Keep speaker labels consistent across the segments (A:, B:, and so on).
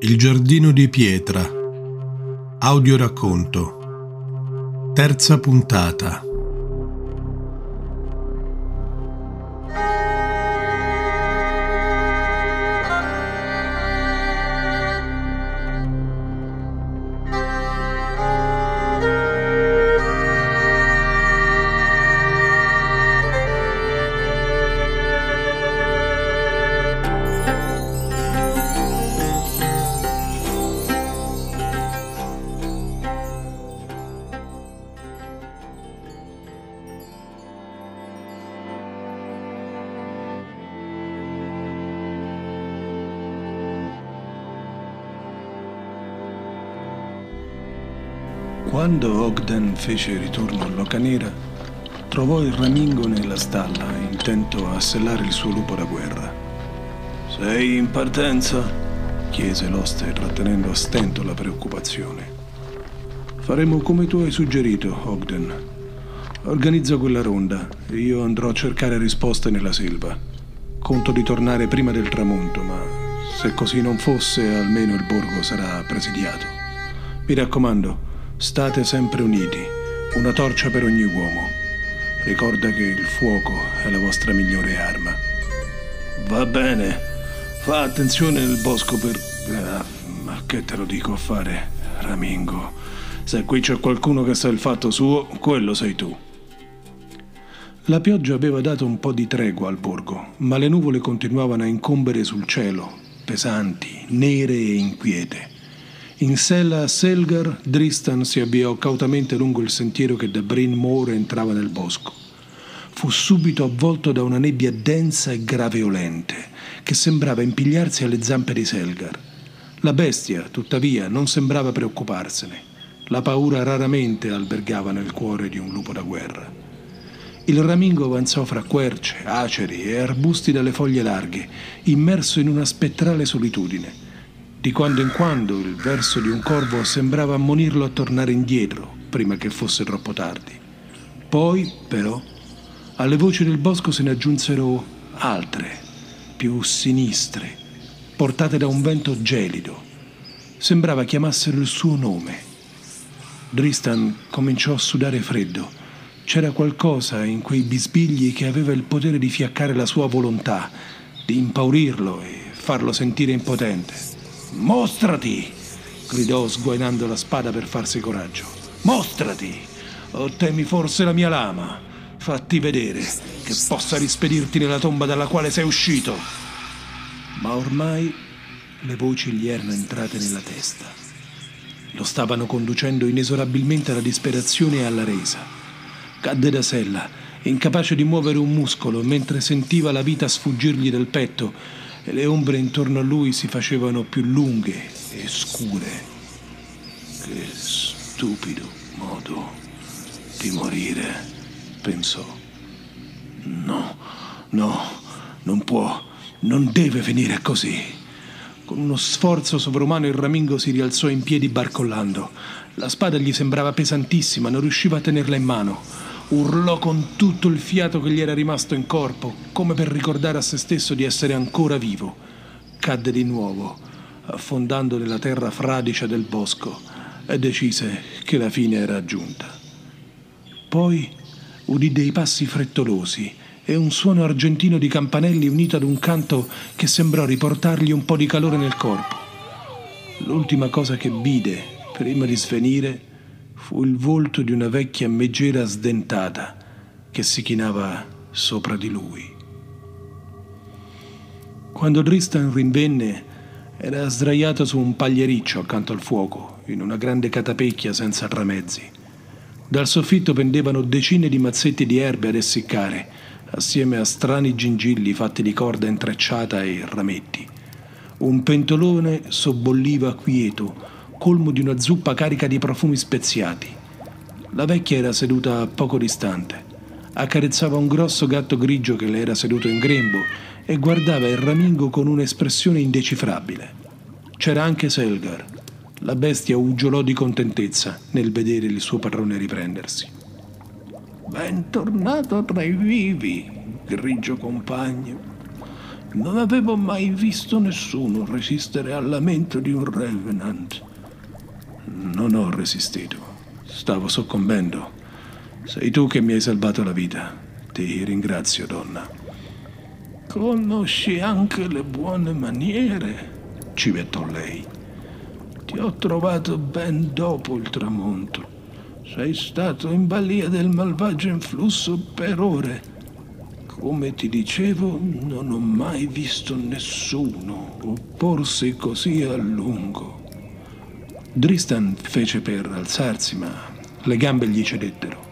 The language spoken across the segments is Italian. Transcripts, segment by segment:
A: Il giardino di pietra. Audio racconto. Terza puntata.
B: Quando Ogden fece ritorno all'Oca Nera, trovò il ramingo nella stalla, intento a sellare il suo lupo da guerra. Sei in partenza? chiese l'oste, trattenendo a stento la preoccupazione. Faremo come tu hai suggerito, Ogden. Organizza quella ronda e io andrò a cercare risposte nella selva. Conto di tornare prima del tramonto, ma se così non fosse, almeno il borgo sarà presidiato. Mi raccomando, State sempre uniti, una torcia per ogni uomo. Ricorda che il fuoco è la vostra migliore arma. Va bene, fa attenzione nel bosco per... Eh, ma che te lo dico a fare, Ramingo? Se qui c'è qualcuno che sa il fatto suo, quello sei tu. La pioggia aveva dato un po' di tregua al borgo, ma le nuvole continuavano a incombere sul cielo, pesanti, nere e inquiete. In sella a Selgar, Dristan si avviò cautamente lungo il sentiero che da Bryn Moor entrava nel bosco. Fu subito avvolto da una nebbia densa e graveolente, che sembrava impigliarsi alle zampe di Selgar. La bestia, tuttavia, non sembrava preoccuparsene. La paura raramente albergava nel cuore di un lupo da guerra. Il ramingo avanzò fra querce, aceri e arbusti dalle foglie larghe, immerso in una spettrale solitudine di quando in quando il verso di un corvo sembrava ammonirlo a tornare indietro prima che fosse troppo tardi. Poi, però, alle voci del bosco se ne aggiunsero altre, più sinistre, portate da un vento gelido. Sembrava chiamassero il suo nome. Dristan cominciò a sudare freddo. C'era qualcosa in quei bisbigli che aveva il potere di fiaccare la sua volontà, di impaurirlo e farlo sentire impotente. Mostrati! gridò sguainando la spada per farsi coraggio. Mostrati! O temi forse la mia lama? Fatti vedere che possa rispedirti nella tomba dalla quale sei uscito. Ma ormai le voci gli erano entrate nella testa. Lo stavano conducendo inesorabilmente alla disperazione e alla resa. Cadde da sella, incapace di muovere un muscolo, mentre sentiva la vita sfuggirgli dal petto e le ombre intorno a lui si facevano più lunghe e scure. Che stupido modo di morire, pensò. No, no, non può, non deve finire così. Con uno sforzo sovrumano il ramingo si rialzò in piedi barcollando. La spada gli sembrava pesantissima, non riusciva a tenerla in mano. Urlò con tutto il fiato che gli era rimasto in corpo, come per ricordare a se stesso di essere ancora vivo. Cadde di nuovo, affondando nella terra fradicia del bosco, e decise che la fine era giunta. Poi udì dei passi frettolosi e un suono argentino di campanelli unito ad un canto che sembrò riportargli un po' di calore nel corpo. L'ultima cosa che vide prima di svenire fu il volto di una vecchia megera sdentata che si chinava sopra di lui. Quando Tristan rinvenne, era sdraiato su un pagliericcio accanto al fuoco, in una grande catapecchia senza tramezzi. Dal soffitto pendevano decine di mazzetti di erbe ad essiccare, assieme a strani gingilli fatti di corda intrecciata e rametti. Un pentolone sobbolliva quieto, colmo di una zuppa carica di profumi speziati. La vecchia era seduta poco distante. Accarezzava un grosso gatto grigio che le era seduto in grembo e guardava il ramingo con un'espressione indecifrabile. C'era anche Selgar. La bestia uggiolò di contentezza nel vedere il suo padrone riprendersi. Bentornato tra i vivi, grigio compagno. Non avevo mai visto nessuno resistere al lamento di un Revenant. Non ho resistito. Stavo soccombendo. Sei tu che mi hai salvato la vita. Ti ringrazio, donna. Conosci anche le buone maniere, civettò lei. Ti ho trovato ben dopo il tramonto. Sei stato in balia del malvagio influsso per ore come ti dicevo, non ho mai visto nessuno opporsi così a lungo. Dristan fece per alzarsi, ma le gambe gli cedettero.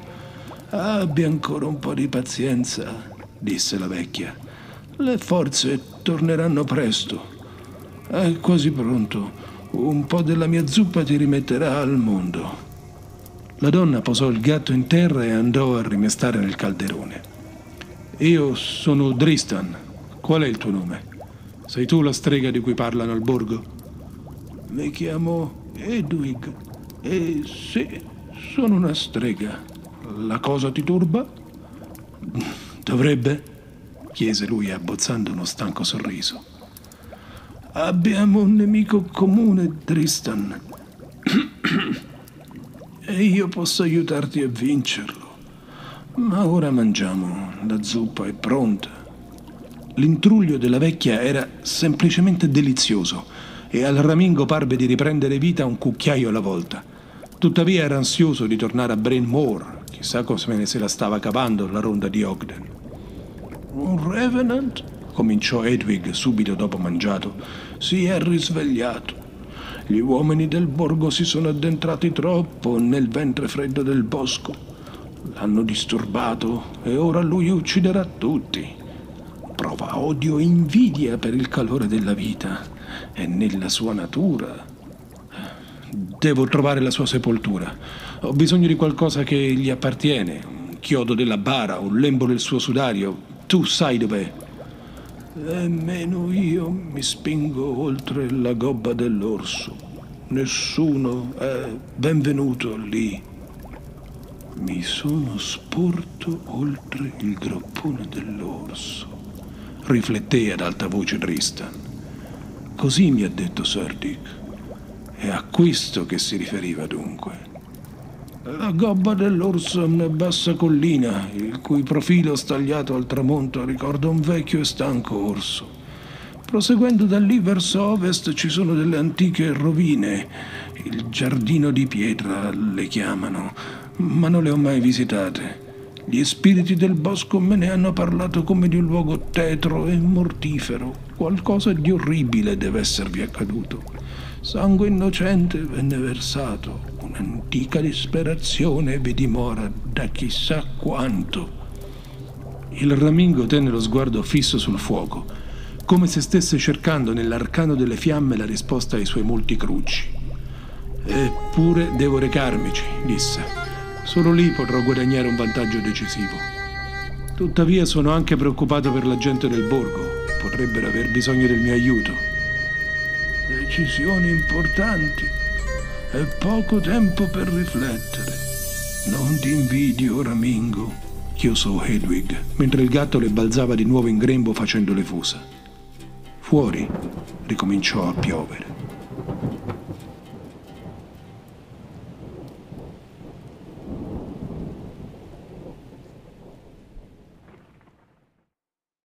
B: Abbia ancora un po' di pazienza, disse la vecchia. Le forze torneranno presto. È quasi pronto. Un po' della mia zuppa ti rimetterà al mondo. La donna posò il gatto in terra e andò a rimestare nel calderone. Io sono Dristan. Qual è il tuo nome? Sei tu la strega di cui parlano al borgo? Mi chiamo Edwig. E sì, sono una strega. La cosa ti turba? Dovrebbe? chiese lui abbozzando uno stanco sorriso. Abbiamo un nemico comune, Tristan. e io posso aiutarti a vincerlo. Ma ora mangiamo, la zuppa è pronta. L'intruglio della vecchia era semplicemente delizioso e al ramingo parve di riprendere vita un cucchiaio alla volta. Tuttavia era ansioso di tornare a Brain Moore, chissà come se la stava cavando la ronda di Ogden. Un Revenant? cominciò Edwig subito dopo mangiato. Si è risvegliato. Gli uomini del borgo si sono addentrati troppo nel ventre freddo del bosco L'hanno disturbato e ora lui ucciderà tutti. Prova odio e invidia per il calore della vita. È nella sua natura. Devo trovare la sua sepoltura. Ho bisogno di qualcosa che gli appartiene. Un chiodo della bara, un lembo del suo sudario. Tu sai dov'è. Nemmeno io mi spingo oltre la gobba dell'orso. Nessuno è benvenuto lì. Mi sono sporto oltre il groppone dell'orso. Rifletté ad alta voce Tristan. Così mi ha detto Sir Dick. È a questo che si riferiva dunque. La gobba dell'orso è una bassa collina, il cui profilo stagliato al tramonto ricorda un vecchio e stanco orso. Proseguendo da lì verso ovest ci sono delle antiche rovine, il giardino di pietra le chiamano, ma non le ho mai visitate. Gli spiriti del bosco me ne hanno parlato come di un luogo tetro e mortifero. Qualcosa di orribile deve esservi accaduto. Sangue innocente venne versato, un'antica disperazione vi dimora da chissà quanto. Il ramingo tenne lo sguardo fisso sul fuoco, come se stesse cercando nell'arcano delle fiamme la risposta ai suoi molti cruci. Eppure devo recarmici, disse. Solo lì potrò guadagnare un vantaggio decisivo. Tuttavia sono anche preoccupato per la gente del borgo. Potrebbero aver bisogno del mio aiuto. Decisioni importanti e poco tempo per riflettere. Non ti invidio, Ramingo, chiosò Hedwig, mentre il gatto le balzava di nuovo in grembo facendo le fusa. Fuori ricominciò a piovere.